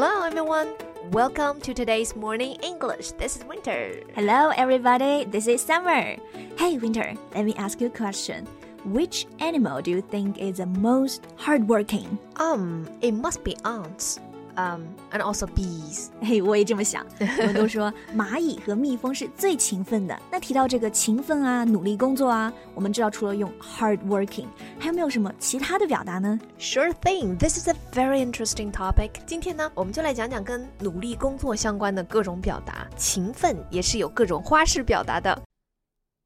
Hello, everyone. Welcome to today's morning English. This is Winter. Hello, everybody. This is Summer. Hey, Winter. Let me ask you a question. Which animal do you think is the most hardworking? Um, it must be ants. Um, and also bees. 嘿，我也这么想。我们都说 蚂蚁和蜜蜂是最勤奋的。那提到这个勤奋啊，努力工作啊，我们知道除了用 hardworking，还有没有什么其他的表达呢？Sure thing. This is a very interesting topic. 今天呢，我们就来讲讲跟努力工作相关的各种表达。勤奋也是有各种花式表达的。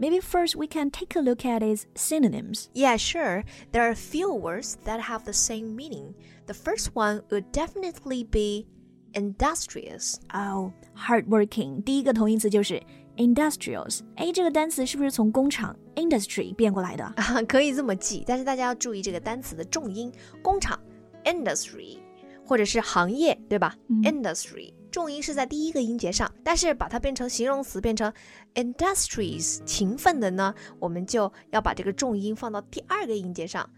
Maybe first we can take a look at its synonyms. Yeah, sure. There are a few words that have the same meaning. The first one would definitely be industrious. Oh, hardworking. 第一个同义词就是 industrious。哎，这个单词是不是从工厂 industry 变过来的？啊，可以这么记，但是大家要注意这个单词的重音，工厂 industry，或者是行业，对吧？industry。重音是在第一个音节上，但是把它变成形容词，变成 industrious 勤奋的呢，我们就要把这个重音放到第二个音节上，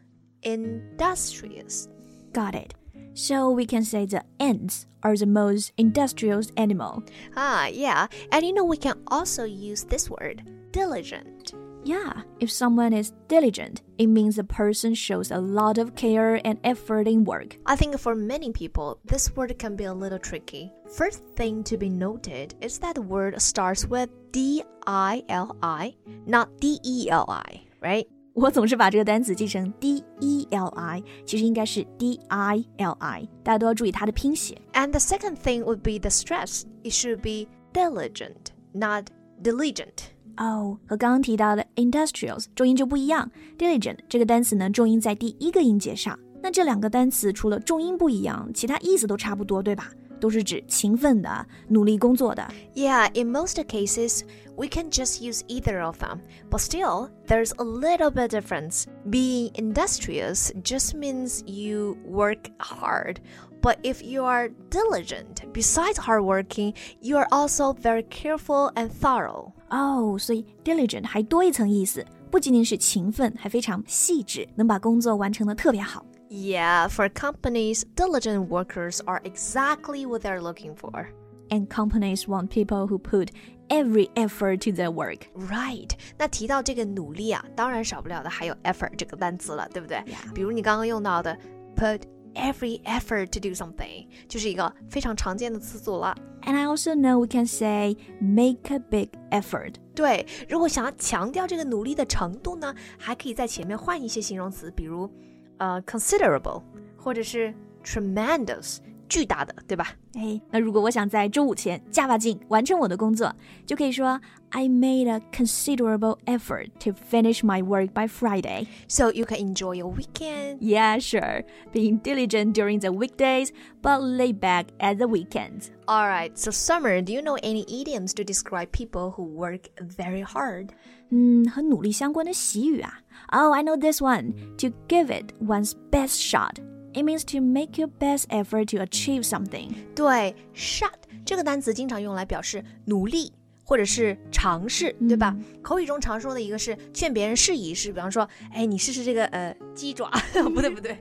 industrious。Got it. So we can say the ants are the most industrious animal. Ah, yeah. And you know, we can also use this word, diligent. Yeah, if someone is diligent, it means the person shows a lot of care and effort in work. I think for many people, this word can be a little tricky. First thing to be noted is that the word starts with D I L I, not D E L I, right? 我总是把这个单词记成 D E L I，其实应该是 D I L I，大家都要注意它的拼写。And the second thing would be the stress. It should be diligent, not diligent. 哦，和刚刚提到的 industrious 重音就不一样。diligent 这个单词呢，重音在第一个音节上。那这两个单词除了重音不一样，其他意思都差不多，对吧？都是指勤奋的、努力工作的。Yeah, in most cases, we can just use either of them, but still, there's a little bit difference. Being industrious just means you work hard. But if you are diligent, besides hardworking, you are also very careful and thorough. 哦，所以 diligent 还多一层意思，不仅仅是勤奋，还非常细致，能把工作完成的特别好。Yeah, for companies, diligent workers are exactly what they're looking for. And companies want people who put every effort to their work. Right. 那提到这个努力啊，当然少不了的还有 effort 这个单词了，对不对？Yeah. 比如你刚刚用到的 put every effort to do something，就是一个非常常见的词组了。And I also know we can say make a big effort。对，如果想要强调这个努力的程度呢，还可以在前面换一些形容词，比如呃 considerable，或者是 tremendous。 巨大的，对吧？哎，那如果我想在周五前加把劲完成我的工作，就可以说 I made a considerable effort to finish my work by Friday. So you can enjoy your weekend. Yeah, sure. Being diligent during the weekdays, but laid back at the weekends. All right. So Summer, do you know any idioms to describe people who work very hard? 嗯，和努力相关的习语啊。Oh, I know this one. To give it one's best shot. It means to make your best effort to achieve something. 对，shot 这个单词经常用来表示努力或者是尝试，对吧？口语中常说的一个是劝别人试一试，比方说，哎，你试试这个呃鸡爪，不对不对，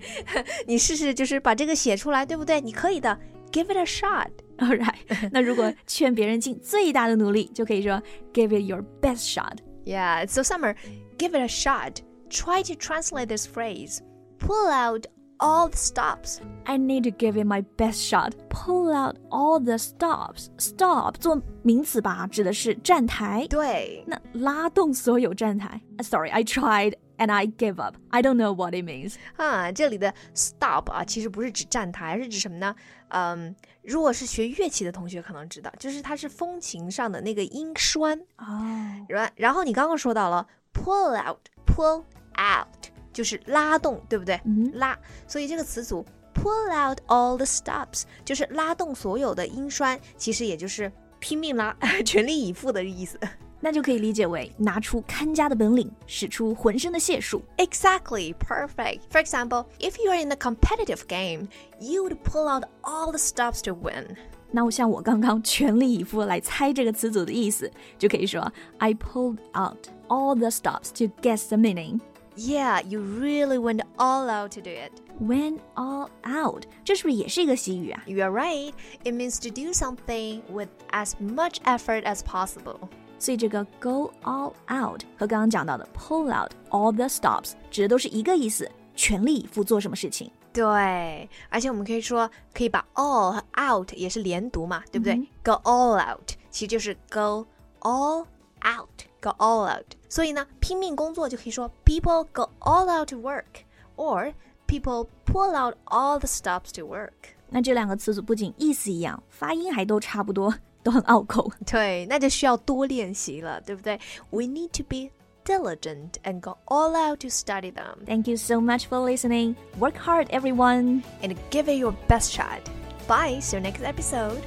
你试试就是把这个写出来，对不对？你可以的，give it a shot. All right. 那如果劝别人尽最大的努力，就可以说 give it your best shot. Yeah. So Summer, give it a shot. Try to translate this phrase. Pull out all the stops. I need to give it my best shot. Pull out all the stops. Stop 做名词吧，指的是站台。对，那拉动所有站台。Sorry, I tried and I gave up. I don't know what it means. 啊，这里的 stop 啊，其实不是指站台，是指什么呢？嗯，如果是学乐器的同学可能知道，就是它是风琴上的那个音栓。哦，然然后你刚刚说到了 pull out，pull out。 就是拉动，对不对？嗯、拉，所以这个词组 pull out all the stops 就是拉动所有的音栓，其实也就是拼命拉，全力以赴的意思。那就可以理解为拿出看家的本领，使出浑身的解数。Exactly, perfect. For example, if you are in a competitive game, you would pull out all the stops to win. 那我像我刚刚全力以赴来猜这个词组的意思，就可以说 I pulled out all the stops to guess the meaning. Yeah, you really went all out to do it. Went all out，这是不是也是一个习语啊 You are right. It means to do something with as much effort as possible. 所以这个 go all out 和刚刚讲到的 pull out all the stops 指的都是一个意思，全力以赴做什么事情。对，而且我们可以说，可以把 all 和 out 也是连读嘛，对不对、嗯 g o all out 其实就是 go all out，go all out。 所以呢，拼命工作就可以说 people go all out to work，or people pull out all the stops to work。那这两个词组不仅意思一样，发音还都差不多，都很拗口。对，那就需要多练习了，对不对？We need to be diligent and go all out to study them Thank you so much for listening. Work hard, everyone. and give it your best shot. Bye. See you next episode.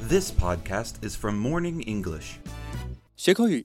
This podcast is from Morning English. 学口语